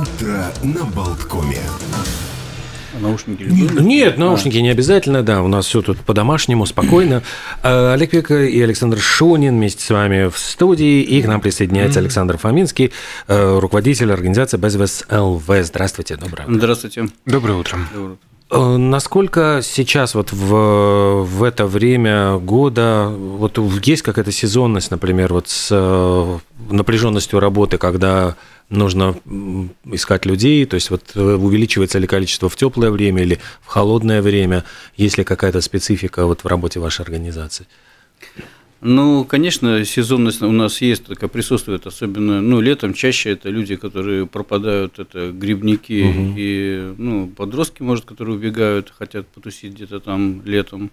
Утро на Болткоме. Наушники Нет, наушники не обязательно, да, у нас все тут по-домашнему, спокойно. А, Олег Пека и Александр Шунин вместе с вами в студии, и к нам присоединяется Александр Фоминский, э, руководитель организации Безвес ЛВ. Здравствуйте, доброе утро. Здравствуйте. Доброе утро. Доброе утро. Э, Насколько сейчас вот в, в это время года вот есть какая-то сезонность, например, вот с э, напряженностью работы, когда нужно искать людей, то есть вот э, увеличивается ли количество в теплое время или в холодное время, есть ли какая-то специфика вот в работе вашей организации? Ну, конечно, сезонность у нас есть, такая присутствует, особенно, ну, летом чаще это люди, которые пропадают, это грибники Мгм. и, ну, подростки, может, которые убегают, хотят потусить где-то там летом.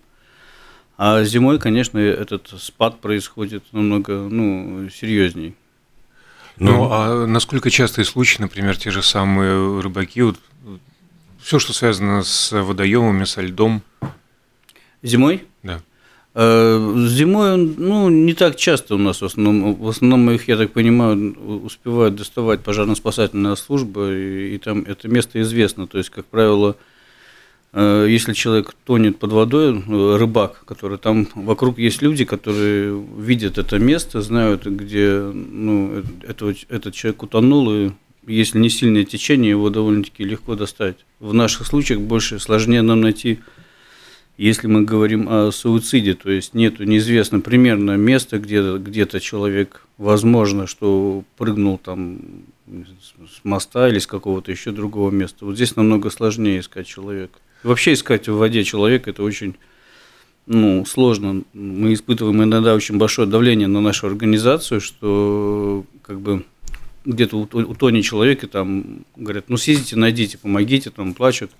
А зимой, конечно, этот спад происходит намного, ну, серьезней. Ну, а насколько частые случаи, например, те же самые рыбаки, вот, все, что связано с водоемами, со льдом, Зимой? да. Э, Зимой, ну, не так часто у нас в основном, в основном их, я так понимаю, успевают доставать пожарно-спасательная служба, и, и там это место известно. То есть, как правило, если человек тонет под водой, э, рыбак, который там вокруг есть люди, которые видят это место, знают, где ну, э- этого- этот человек утонул, и если не сильное течение, его довольно-таки легко достать. В наших случаях больше сложнее нам найти если мы говорим о суициде, то есть нету неизвестно примерно места, где где-то человек, возможно, что прыгнул там с моста или с какого-то еще другого места. Вот здесь намного сложнее искать человека. Вообще искать в воде человека это очень ну, сложно. Мы испытываем иногда очень большое давление на нашу организацию, что как бы где-то ут- утонет человек, и там говорят, ну съездите, найдите, помогите, там плачут.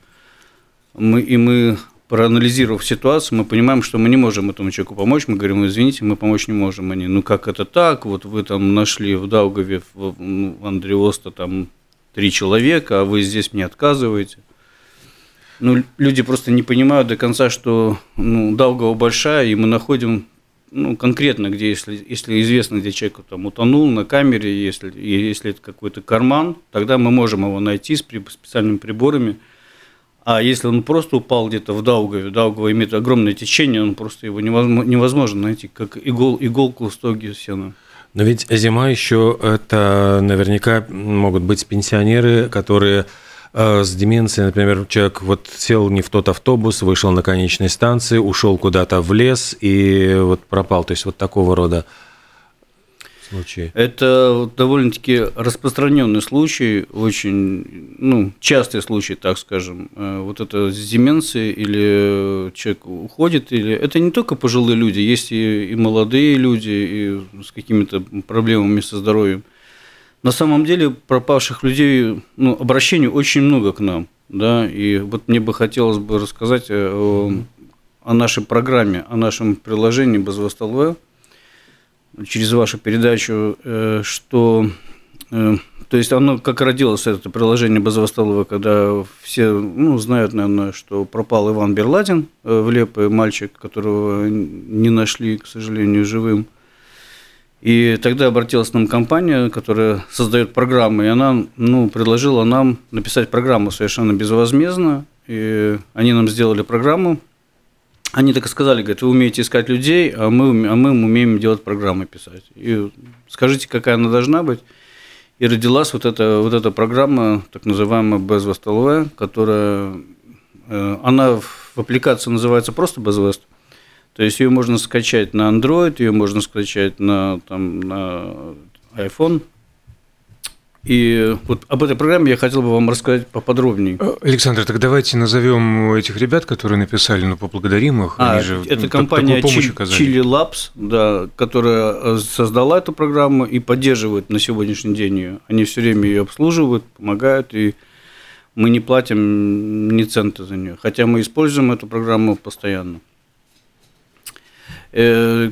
Мы, и мы, проанализировав ситуацию, мы понимаем, что мы не можем этому человеку помочь. Мы говорим, «Ну, извините, мы помочь не можем. Они, ну как это так? Вот вы там нашли в Даугаве, в, ну, в Андреоста там три человека, а вы здесь мне отказываете. Ну, люди просто не понимают до конца, что ну, Даугава большая, и мы находим ну, конкретно, где, если, если известно, где человек там утонул на камере, если, если это какой-то карман, тогда мы можем его найти с при- специальными приборами. А если он просто упал где-то в Даугаве, Даугава имеет огромное течение, он просто его невозможно, невозможно найти, как игол, иголку в стоге сена. Но ведь зима еще это наверняка могут быть пенсионеры, которые с деменцией, например, человек вот сел не в тот автобус, вышел на конечной станции, ушел куда-то в лес и вот пропал. То есть вот такого рода случаи. Это довольно-таки распространенный случай, очень ну, частый случай, так скажем. Э, Вот это с деменцией или человек уходит, или это не только пожилые люди, есть и, и молодые люди, и с какими-то проблемами со здоровьем. На самом деле пропавших людей, ну, обращений очень много к нам, да, и вот мне бы хотелось бы рассказать э, о, о нашей программе, о нашем приложении «Безвост ЛВ», через вашу передачу, э, что э, то есть оно как родилось это приложение Базовостолова, когда все ну, знают, наверное, что пропал Иван Берладин в Лепе, мальчик, которого не нашли, к сожалению, живым. И тогда обратилась к нам компания, которая создает программы, и она ну, предложила нам написать программу совершенно безвозмездно. И они нам сделали программу, они так и сказали, говорят, вы умеете искать людей, а мы, а мы умеем делать программы писать. И скажите, какая она должна быть. И родилась вот эта, вот эта программа, так называемая Безвест ЛВ, которая, э, она в аппликации называется просто Безвест. То есть ее можно скачать на Android, ее можно скачать на, там, на iPhone. И вот об этой программе я хотел бы вам рассказать поподробнее. Э, Александр, так давайте назовем этих ребят, которые написали, ну, поблагодарим их. А, Они же это так- компания. Chili Labs, да, которая э, создала эту программу и поддерживает на сегодняшний день ее. Они все время ее обслуживают, помогают, и мы не платим ни цента за нее. Хотя мы используем эту программу постоянно. Э,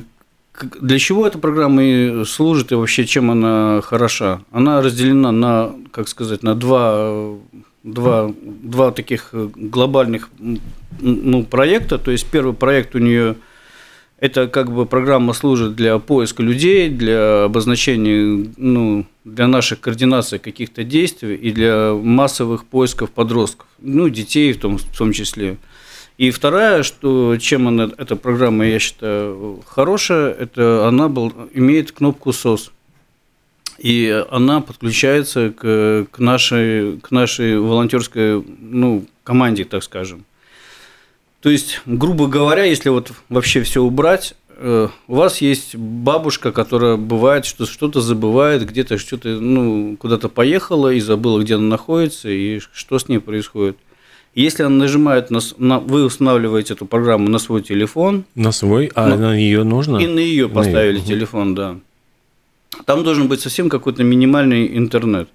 Для чего эта программа и служит и вообще чем она хороша? Она разделена на, как сказать, на два, два, два таких глобальных ну, проекта. То есть первый проект у нее Это как бы программа служит для поиска людей, для обозначения, ну, для наших координаций каких-то действий и для массовых поисков подростков, ну, детей в том, в том числе. И вторая, что чем она, эта программа, я считаю, хорошая, это она был, имеет кнопку SOS. И она подключается к, к, нашей, к нашей волонтерской ну, команде, так скажем. То есть, грубо говоря, если вот вообще все убрать, э, у вас есть бабушка, которая бывает, что что-то забывает, где-то что-то, ну, куда-то поехала и забыла, где она находится и что с ней происходит. Если она нажимает на, на вы устанавливаете эту программу на свой телефон. На свой, а ну, на нее нужно? И на ее поставили на ее. телефон, да. Там должен быть совсем какой-то минимальный интернет.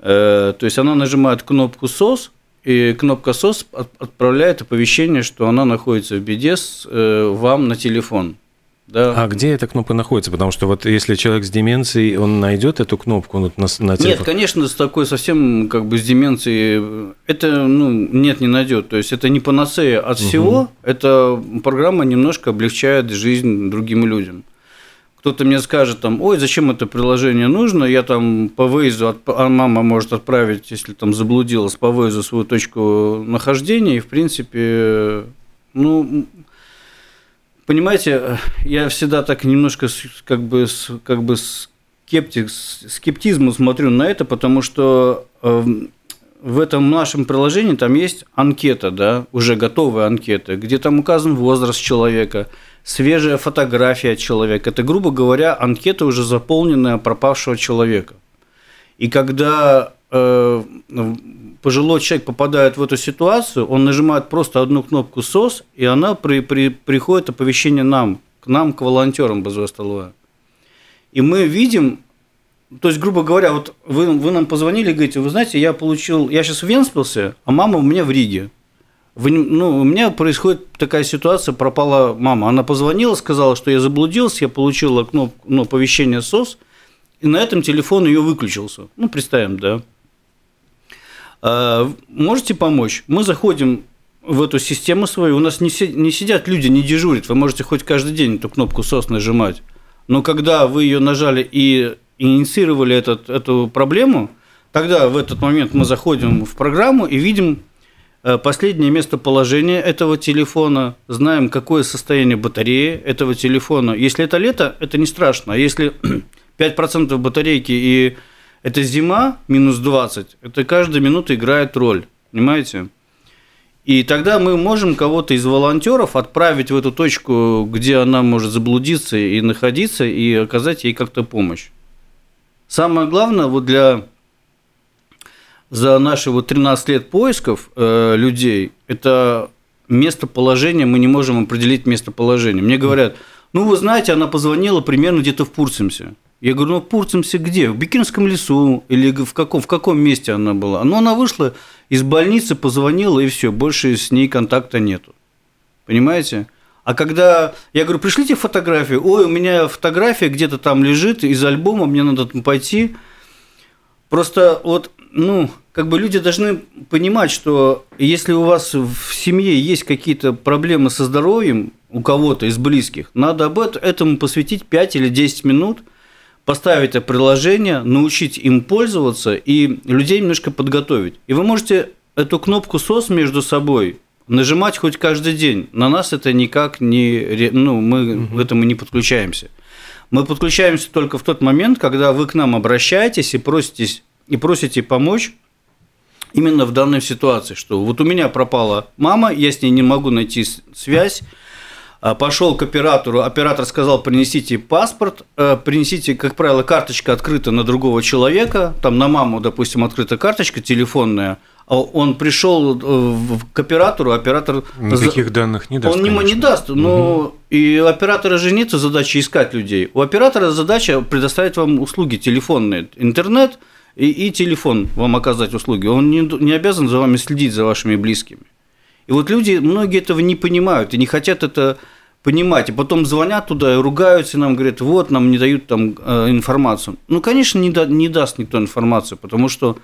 Э, то есть она нажимает кнопку SOS, и кнопка SOS отправляет оповещение, что она находится в беде с, э, вам на телефон. Да. А где эта кнопка находится? Потому что вот если человек с деменцией, он найдет эту кнопку на, на телефон? Нет, конечно, с такой совсем как бы с деменцией это ну, нет, не найдет. То есть это не панацея от всего, угу. эта программа немножко облегчает жизнь другим людям кто-то мне скажет там, ой, зачем это приложение нужно, я там по выезду, а мама может отправить, если там заблудилась, по выезду свою точку нахождения, и в принципе, ну, понимаете, я всегда так немножко как бы, как бы скептик, скептизмом смотрю на это, потому что эм, в этом нашем приложении там есть анкета, да, уже готовая анкета, где там указан возраст человека – свежая фотография человека. Это, грубо говоря, анкета уже заполненная пропавшего человека. И когда э, пожилой человек попадает в эту ситуацию, он нажимает просто одну кнопку СОС, и она при, при, приходит оповещение нам, к нам, к волонтерам БЗВ И мы видим, то есть, грубо говоря, вот вы, вы нам позвонили говорите, вы знаете, я получил, я сейчас в Венспилсе, а мама у меня в Риге. Вы, ну, у меня происходит такая ситуация, пропала мама. Она позвонила, сказала, что я заблудился, я получила кнопку, ну, оповещение СОС, и на этом телефон ее выключился. Ну, представим, да. А, можете помочь? Мы заходим в эту систему свою, у нас не, сидят люди, не дежурят, вы можете хоть каждый день эту кнопку СОС нажимать. Но когда вы ее нажали и инициировали этот, эту проблему, тогда в этот момент мы заходим в программу и видим Э, последнее местоположение этого телефона, знаем, какое состояние батареи этого телефона. Если это лето, это не страшно. А если 5% батарейки и это зима, минус 20, это каждая минута играет роль. Понимаете? И тогда мы можем кого-то из волонтеров отправить в эту точку, где она может заблудиться и находиться, и оказать ей как-то помощь. Самое главное вот для за наши вот 13 лет поисков э, людей, это местоположение, мы не можем определить местоположение. Мне говорят, ну, вы знаете, она позвонила примерно где-то в Пурцемсе. Я говорю, ну, в Пурцемсе где? В Бикинском лесу? Или в каком, в каком месте она была? Ну, она вышла из больницы, позвонила, и все, больше с ней контакта нету. Понимаете? А когда я говорю, пришлите фотографию, ой, у меня фотография где-то там лежит из альбома, мне надо там пойти. Просто вот, ну, как бы люди должны понимать, что если у вас в семье есть какие-то проблемы со здоровьем у кого-то из близких, надо об этом посвятить 5 или 10 минут, поставить это приложение, научить им пользоваться и людей немножко подготовить. И вы можете эту кнопку СОС между собой нажимать хоть каждый день. На нас это никак не... Ну, мы к этому не подключаемся. Мы подключаемся только в тот момент, когда вы к нам обращаетесь и просите, и просите помочь именно в данной ситуации, что вот у меня пропала мама, я с ней не могу найти связь, пошел к оператору, оператор сказал, принесите паспорт, э, принесите, как правило, карточка открыта на другого человека, там на маму, допустим, открыта карточка телефонная, а он пришел э, к оператору, оператор... Никаких данных не даст, Он не, не даст, но угу. и у оператора же нет задачи искать людей. У оператора задача предоставить вам услуги телефонные, интернет – и, и телефон вам оказать услуги. Он не, не обязан за вами следить, за вашими близкими. И вот люди, многие этого не понимают и не хотят это понимать, и потом звонят туда и ругаются, и нам говорят, вот, нам не дают там э, информацию. Ну, конечно, не, да, не даст никто информацию, потому что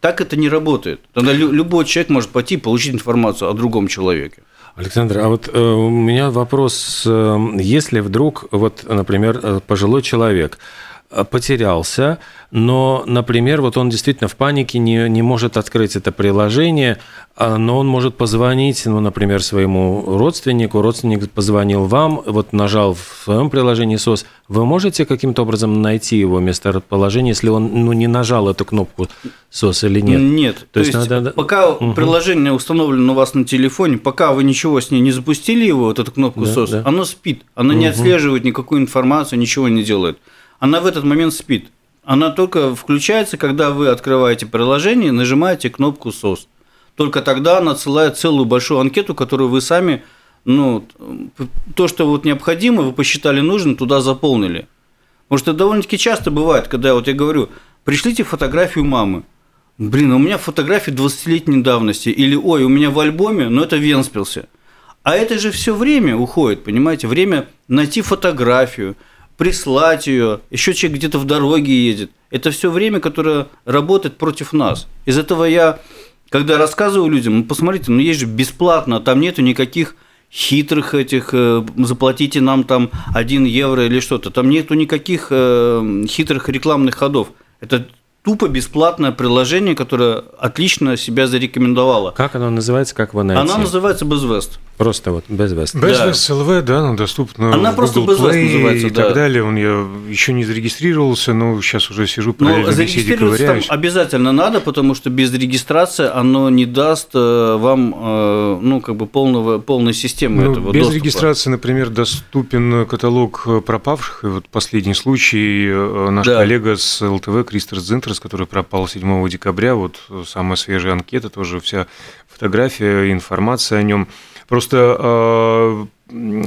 так это не работает. Тогда любой человек может пойти и получить информацию о другом человеке. Александр, а вот э, у меня вопрос, э, если вдруг, вот, например, э, пожилой человек потерялся, но, например, вот он действительно в панике не, не может открыть это приложение, а, но он может позвонить, ну, например, своему родственнику, родственник позвонил вам, вот нажал в своем приложении СОС, вы можете каким-то образом найти его местоположение, если он ну, не нажал эту кнопку СОС или нет? Нет. То, То есть, есть надо... пока угу. приложение установлено у вас на телефоне, пока вы ничего с ней не запустили его, вот эту кнопку да, СОС, да. оно спит, оно угу. не отслеживает никакую информацию, ничего не делает. Она в этот момент спит. Она только включается, когда вы открываете приложение и нажимаете кнопку SOS. Только тогда она отсылает целую большую анкету, которую вы сами, ну, то, что вот необходимо, вы посчитали нужным, туда заполнили. Потому что довольно-таки часто бывает, когда вот я говорю, пришлите фотографию мамы. Блин, у меня фотографии 20-летней давности. Или, ой, у меня в альбоме, но это Венспилсе. А это же все время уходит, понимаете? Время найти фотографию – прислать ее, еще человек где-то в дороге едет. Это все время, которое работает против нас. Из этого я, когда рассказываю людям, ну посмотрите, ну есть же бесплатно, там нету никаких хитрых этих, э, заплатите нам там 1 евро или что-то, там нету никаких э, хитрых рекламных ходов. Это тупо бесплатное приложение, которое отлично себя зарекомендовало. Как оно называется, как вы найти? Оно называется BizVest. Просто вот BizVest. BizVest да. LV, да, она доступна Она в просто Google BizVest Play называется, и да. так далее. Он я еще не зарегистрировался, но сейчас уже сижу по ну, зарегистрироваться там обязательно надо, потому что без регистрации оно не даст э, вам, э, ну, как бы полного, полной системы ну, этого Без доступа. регистрации, например, доступен каталог пропавших. И вот последний случай э, наш да. коллега с ЛТВ Кристер Зинтерс, который пропал 7 декабря, вот самая свежая анкета, тоже вся фотография, информация о нем. Просто э,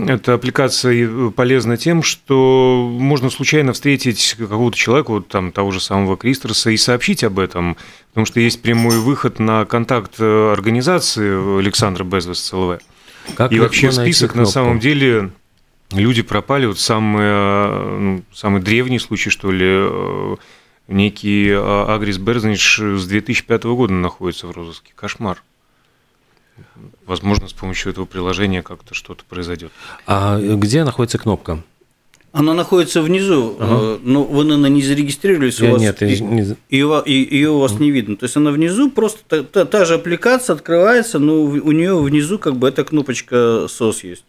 эта аппликация полезна тем, что можно случайно встретить какого-то человека, вот там того же самого Кристерса, и сообщить об этом, потому что есть прямой выход на контакт организации Александра Безвес ЦЛВ. Как и вообще список на самом деле люди пропали. Вот самый, ну, самый древний случай, что ли, э, некий Агрис Берзнич с 2005 года находится в розыске. Кошмар. Возможно, с помощью этого приложения как-то что-то произойдет. А где находится кнопка? Она находится внизу, ага. Э, но вы, наверное, не зарегистрировались, у вас, нет, и, не... ее, ее у вас не видно. То есть она внизу, просто та, та, та же аппликация открывается, но у нее внизу как бы эта кнопочка SOS есть.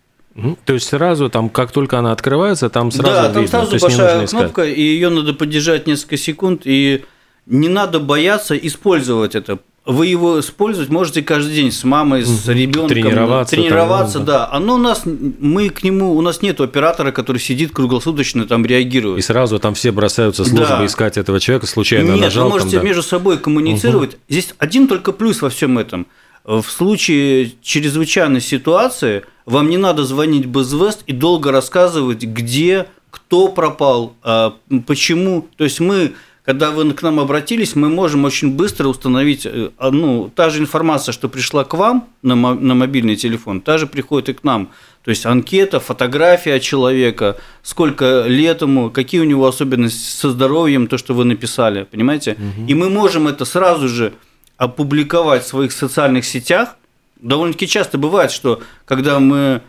То есть сразу там, как только она открывается, там сразу Да, там видно. сразу большая кнопка, и ее надо поддержать несколько секунд, и не надо бояться использовать это вы его использовать можете каждый день с мамой, с ребенком. Тренироваться. Тренироваться, там, да. Оно у нас, мы к нему, у нас нет оператора, который сидит круглосуточно там реагирует. И сразу там все бросаются службы да. искать этого человека, случайно нет, нажал. вы можете там, да. между собой коммуницировать. Угу. Здесь один только плюс во всем этом. В случае чрезвычайной ситуации вам не надо звонить Безвест и долго рассказывать, где, кто пропал, а, почему. То есть мы когда вы к нам обратились, мы можем очень быстро установить, ну, та же информация, что пришла к вам на, на мобильный телефон, та же приходит и к нам. То есть анкета, фотография человека, сколько лет ему, какие у него особенности со здоровьем, то, что вы написали, понимаете? Угу. И мы можем это сразу же опубликовать в своих социальных сетях. Довольно-таки часто бывает, что когда мы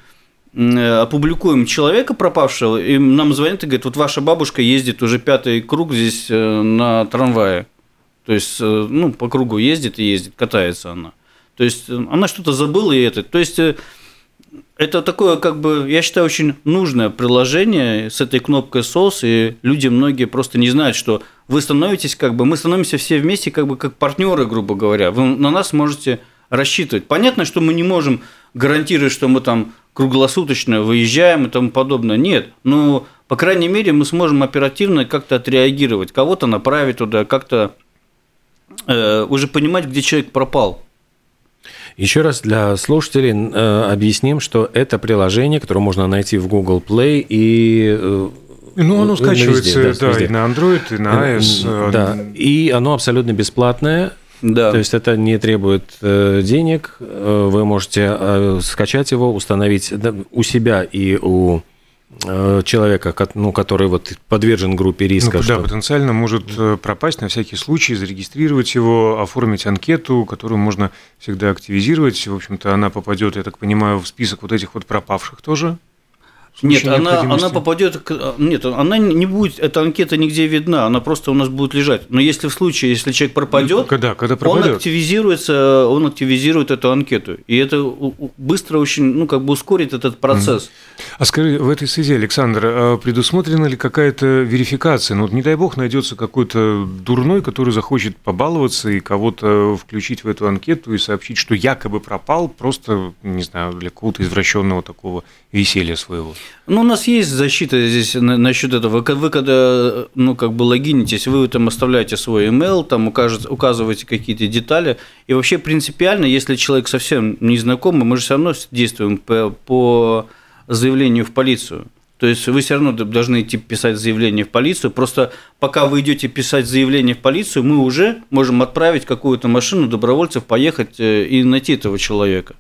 опубликуем человека пропавшего, и нам звонят и говорят, вот ваша бабушка ездит уже пятый круг здесь э, на трамвае. То есть, э, ну, по кругу ездит и ездит, катается она. То есть, она что-то забыла и это. То есть, это такое, как бы, я считаю, очень нужное приложение с этой кнопкой SOS, и люди многие просто не знают, что вы становитесь, как бы, мы становимся все вместе, как бы, как партнеры, грубо говоря. Вы на нас можете рассчитывать. Понятно, что мы не можем гарантировать, что мы там круглосуточно выезжаем и тому подобное. Нет, но, по крайней мере, мы сможем оперативно как-то отреагировать, кого-то направить туда, как-то э, уже понимать, где человек пропал. Еще раз для слушателей э, объясним, что это приложение, которое можно найти в Google Play и э, ну, оно скачивается везде, да, да, и на Android, и на iOS. Э, да, и оно абсолютно бесплатное. Да. То есть это не требует э, денег. Э, вы можете э, скачать его, установить у себя и у э, человека, ну, который вот подвержен группе риска. Ну, что... Да, потенциально может пропасть на всякий случай, зарегистрировать его, оформить анкету, которую можно всегда активизировать. В общем-то, она попадет, я так понимаю, в список вот этих вот пропавших тоже. Нет, она, она попадет, нет, она не будет, эта анкета нигде видна, она просто у нас будет лежать. Но если в случае, если человек пропадет, когда, когда пропадет? он активизируется, он активизирует эту анкету, и это быстро очень, ну как бы ускорит этот процесс. А скажи, в этой связи, Александр, а предусмотрена ли какая-то верификация? Ну вот не дай бог найдется какой-то дурной, который захочет побаловаться и кого-то включить в эту анкету и сообщить, что якобы пропал, просто не знаю для какого-то извращенного такого веселья своего. Ну, у нас есть защита здесь насчет этого. Вы когда, ну, как бы логинитесь, вы там оставляете свой email, там указываете какие-то детали. И вообще принципиально, если человек совсем незнакомый, мы же все равно действуем по, по заявлению в полицию. То есть вы все равно должны идти писать заявление в полицию. Просто пока вы идете писать заявление в полицию, мы уже можем отправить какую-то машину добровольцев, поехать э, и найти этого человека.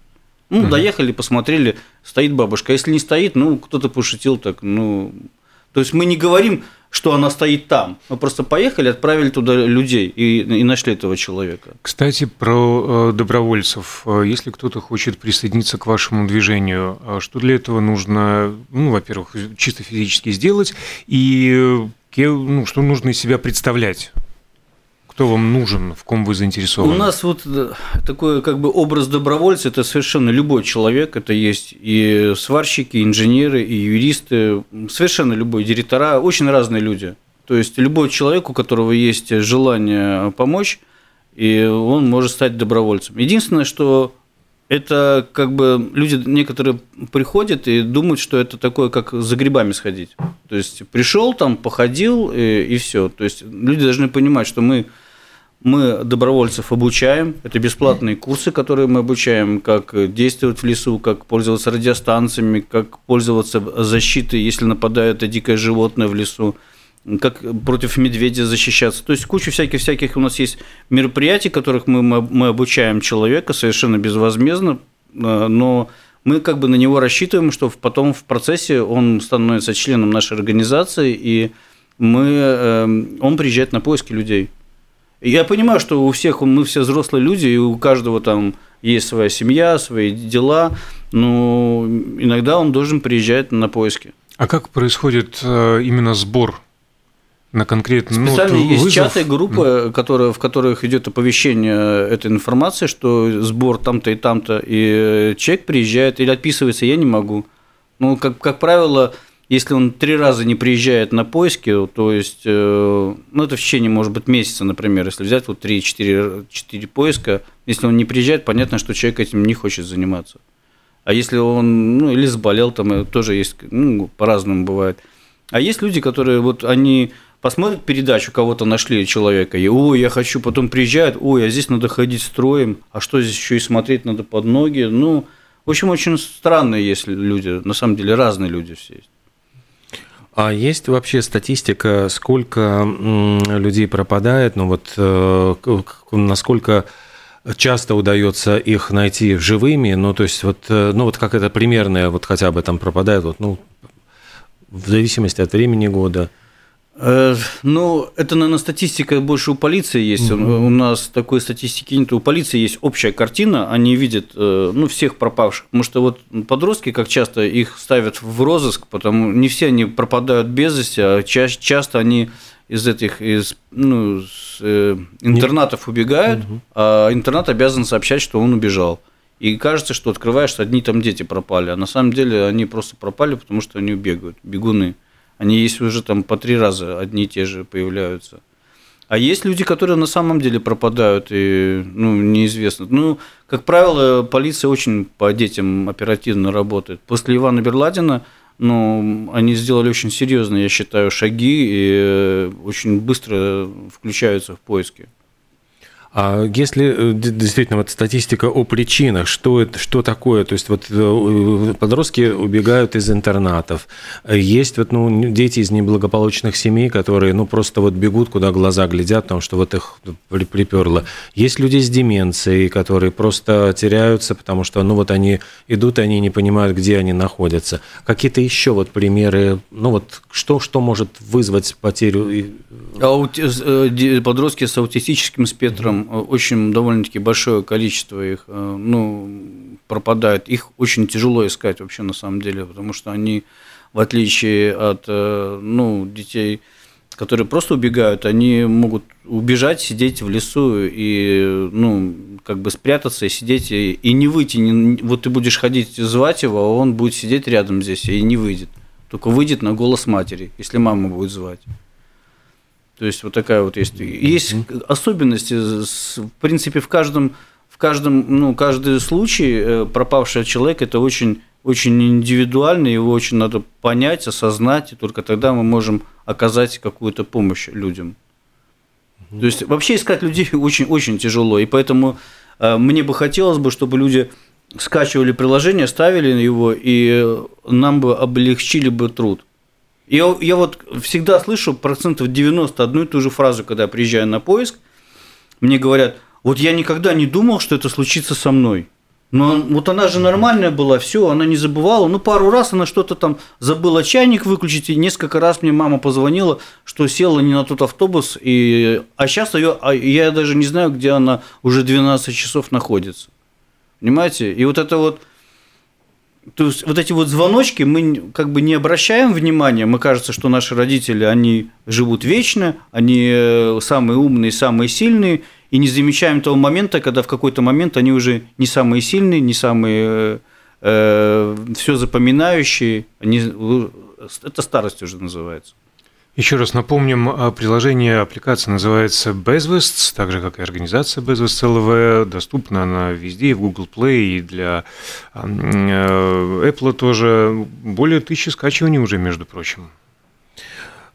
Ну, угу. доехали, посмотрели, стоит бабушка. А если не стоит, ну, кто-то пошутил так, ну. То есть мы не говорим, что она стоит там. Мы просто поехали, отправили туда людей и, и нашли этого человека. Кстати, про э, добровольцев. Э, если кто-то хочет присоединиться к вашему движению, э, что для этого нужно, ну, во-первых, чисто физически сделать, и ну, что нужно из себя представлять? Кто вам нужен, в ком вы заинтересованы? У нас вот э, такой как бы образ добровольца – это совершенно любой человек. Это есть и сварщики, и инженеры, и юристы, совершенно любой, директора, очень разные люди. То есть любой человек, у которого есть желание помочь, и он может стать добровольцем. Единственное, что это как бы люди некоторые приходят и думают, что это такое, как за грибами сходить. То есть пришел там, походил и, и все. То есть люди должны понимать, что мы мы добровольцев обучаем. Это бесплатные курсы, которые мы обучаем, как действовать в лесу, как пользоваться радиостанциями, как пользоваться защитой, если нападает дикое животное в лесу, как против медведя защищаться. То есть куча всяких-всяких у нас есть мероприятий, которых мы, мы обучаем человека совершенно безвозмездно, э, но мы как бы на него рассчитываем, что потом в процессе он становится членом нашей организации, и мы, э, он приезжает на поиски людей. Я понимаю, что у всех мы все взрослые люди, и у каждого там есть своя семья, свои дела, но иногда он должен приезжать на поиски. А как происходит э, именно сбор на конкретно ну, Специально есть вызов. чаты, группы, которые, в которых идет оповещение этой информации, что сбор там-то и там-то, и человек приезжает или отписывается, я не могу. Ну, как, как правило, если он три раза не приезжает на поиски, то есть, э, ну, это в течение, может быть, месяца, например, если взять вот 3-4 поиска, если он не приезжает, понятно, что человек этим не хочет заниматься. А если он, ну, или заболел, там э, тоже есть, ну, по-разному бывает. А есть люди, которые вот они посмотрят передачу, кого-то нашли человека, и ой, я хочу, потом приезжают, ой, а здесь надо ходить строем, а что здесь еще и смотреть надо под ноги, ну, в общем, очень странные есть люди, на самом деле разные люди все есть. А есть вообще статистика, сколько людей пропадает, ну вот э, насколько часто удается их найти живыми, ну то есть вот, э, ну вот как это примерное, вот хотя бы там пропадает, вот, ну в зависимости от времени года. Э, ну, это, наверное, статистика больше у полиции есть. Угу. У нас такой статистики нет. У полиции есть общая картина, они видят э, ну, всех пропавших. Потому что вот подростки, как часто их ставят в розыск, потому не все они пропадают без вести, а ча- часто они из этих из, ну, с, э, интернатов убегают, угу. а интернат обязан сообщать, что он убежал. И кажется, что открываешь, одни там дети пропали, а на самом деле они просто пропали, потому что они бегают, бегуны. Они есть уже там по три раза одни и те же появляются. А есть люди, которые на самом деле пропадают, и ну, неизвестно. Ну, как правило, полиция очень по детям оперативно работает. После Ивана Берладина ну, они сделали очень серьезные, я считаю, шаги и очень быстро включаются в поиски. А если э, действительно вот статистика о причинах, что это, что такое? То есть вот э, подростки убегают из интернатов, есть вот ну дети из неблагополучных семей, которые ну просто вот бегут куда глаза глядят, потому что вот их приперло. Есть люди с деменцией, которые просто теряются, потому что ну вот они идут они не понимают, где они находятся. Какие-то еще вот примеры, ну вот что что может вызвать потерю? Аути... Э, подростки с аутистическим спектром Э, очень довольно-таки большое количество их э, ну, пропадает. Их очень тяжело искать вообще на самом деле, потому что они, в отличие от э, ну, детей, которые просто убегают, они могут убежать, сидеть в лесу и, ну, как бы спрятаться и сидеть, и, и не выйти. Вот ты будешь ходить, звать его, а он будет сидеть рядом здесь и не выйдет. Только выйдет на голос матери, если мама будет звать. То есть вот такая вот есть. Есть особенности, в принципе, в каждом, в каждом, ну, каждый случай э, пропавший человек это очень, очень индивидуально, его очень надо понять, осознать, и только тогда мы можем оказать какую-то помощь людям. То есть вообще искать людей очень, очень тяжело, и поэтому э, мне бы хотелось бы, чтобы люди скачивали приложение, ставили его, и нам бы облегчили бы труд. Я, я вот всегда слышу процентов 90 одну и ту же фразу, когда я приезжаю на поиск. Мне говорят, вот я никогда не думал, что это случится со мной. Но вот она же нормальная была, все, она не забывала. Ну, пару раз она что-то там забыла чайник выключить, и несколько раз мне мама позвонила, что села не на тот автобус, и... а сейчас ее, а я даже не знаю, где она уже 12 часов находится. Понимаете? И вот это вот то есть вот эти вот звоночки мы как бы не обращаем внимания, мы кажется, что наши родители, они живут вечно, они э, самые умные, самые сильные, и не замечаем того момента, когда в какой-то момент они уже не самые сильные, не самые э, э все запоминающие, они, это старость уже называется. Еще раз напомним, а, приложение, аппликация называется Bezwests, так же, как и организация Bezwests LV. Доступна она везде, в Google Play, и для э, Apple тоже. Более тысячи скачиваний уже, между прочим.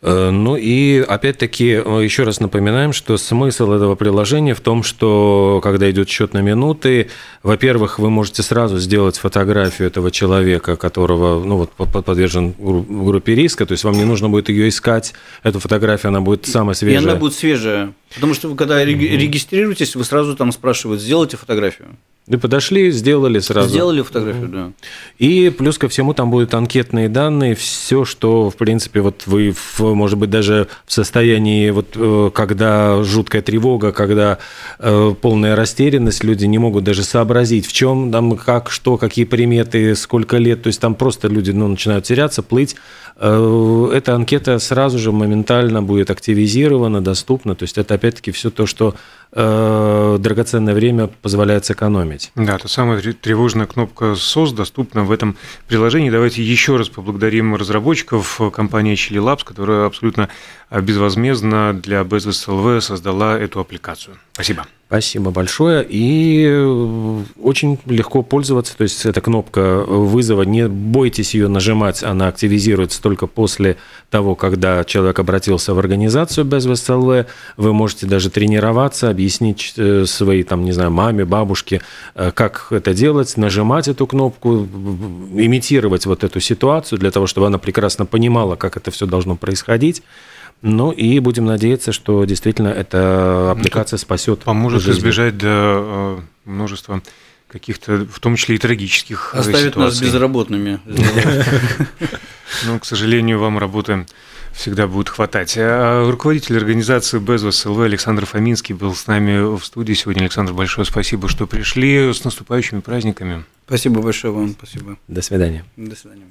Э, ну и опять-таки э, еще раз напоминаем, что смысл этого приложения в том, что когда идет счет на минуты, во-первых, вы можете сразу сделать фотографию этого человека, которого ну, вот, подвержен группе риска, то есть вам не нужно будет ее искать, эту фотографию, она будет самая свежая. И она будет свежая, потому что вы когда регистрируетесь, вы сразу там спрашивают, сделайте фотографию. Да подошли, сделали сразу. Сделали фотографию, да. И плюс ко всему там будут анкетные данные, все, что, в принципе, вот вы, может быть, даже в состоянии, вот э, когда жуткая тревога, когда э, полная растерянность, люди не могут даже сообразить, в чем там, как, что, какие приметы, сколько лет, то есть там просто люди ну, начинают теряться, плыть. Э, эта анкета сразу же моментально будет активизирована, доступна, то есть это опять-таки все то, что драгоценное время позволяет сэкономить. Да, та самая тревожная кнопка SOS доступна в этом приложении. Давайте еще раз поблагодарим разработчиков компании Chili Labs, которая абсолютно безвозмездно для Bezos создала эту аппликацию. Спасибо. Спасибо большое. И э, очень легко пользоваться. То есть эта кнопка вызова, не бойтесь ее нажимать, она активизируется только после того, когда человек обратился в организацию без ВСЛВ. Вы можете даже тренироваться, объяснить э, своей, там, не знаю, маме, бабушке, э, как это делать, нажимать эту кнопку, имитировать вот эту ситуацию для того, чтобы она прекрасно понимала, как это все должно происходить. Ну и будем надеяться, что действительно эта аппликация спасет. Поможет жизнь. избежать до э, множества каких-то, в том числе и трагических Оставит ситуаций. нас безработными. Ну, к сожалению, вам работы всегда будет хватать. А руководитель организации Безос ЛВ Александр Фоминский был с нами в студии сегодня. Александр, большое спасибо, что пришли. С наступающими праздниками. Спасибо большое вам. Спасибо. До свидания. До свидания.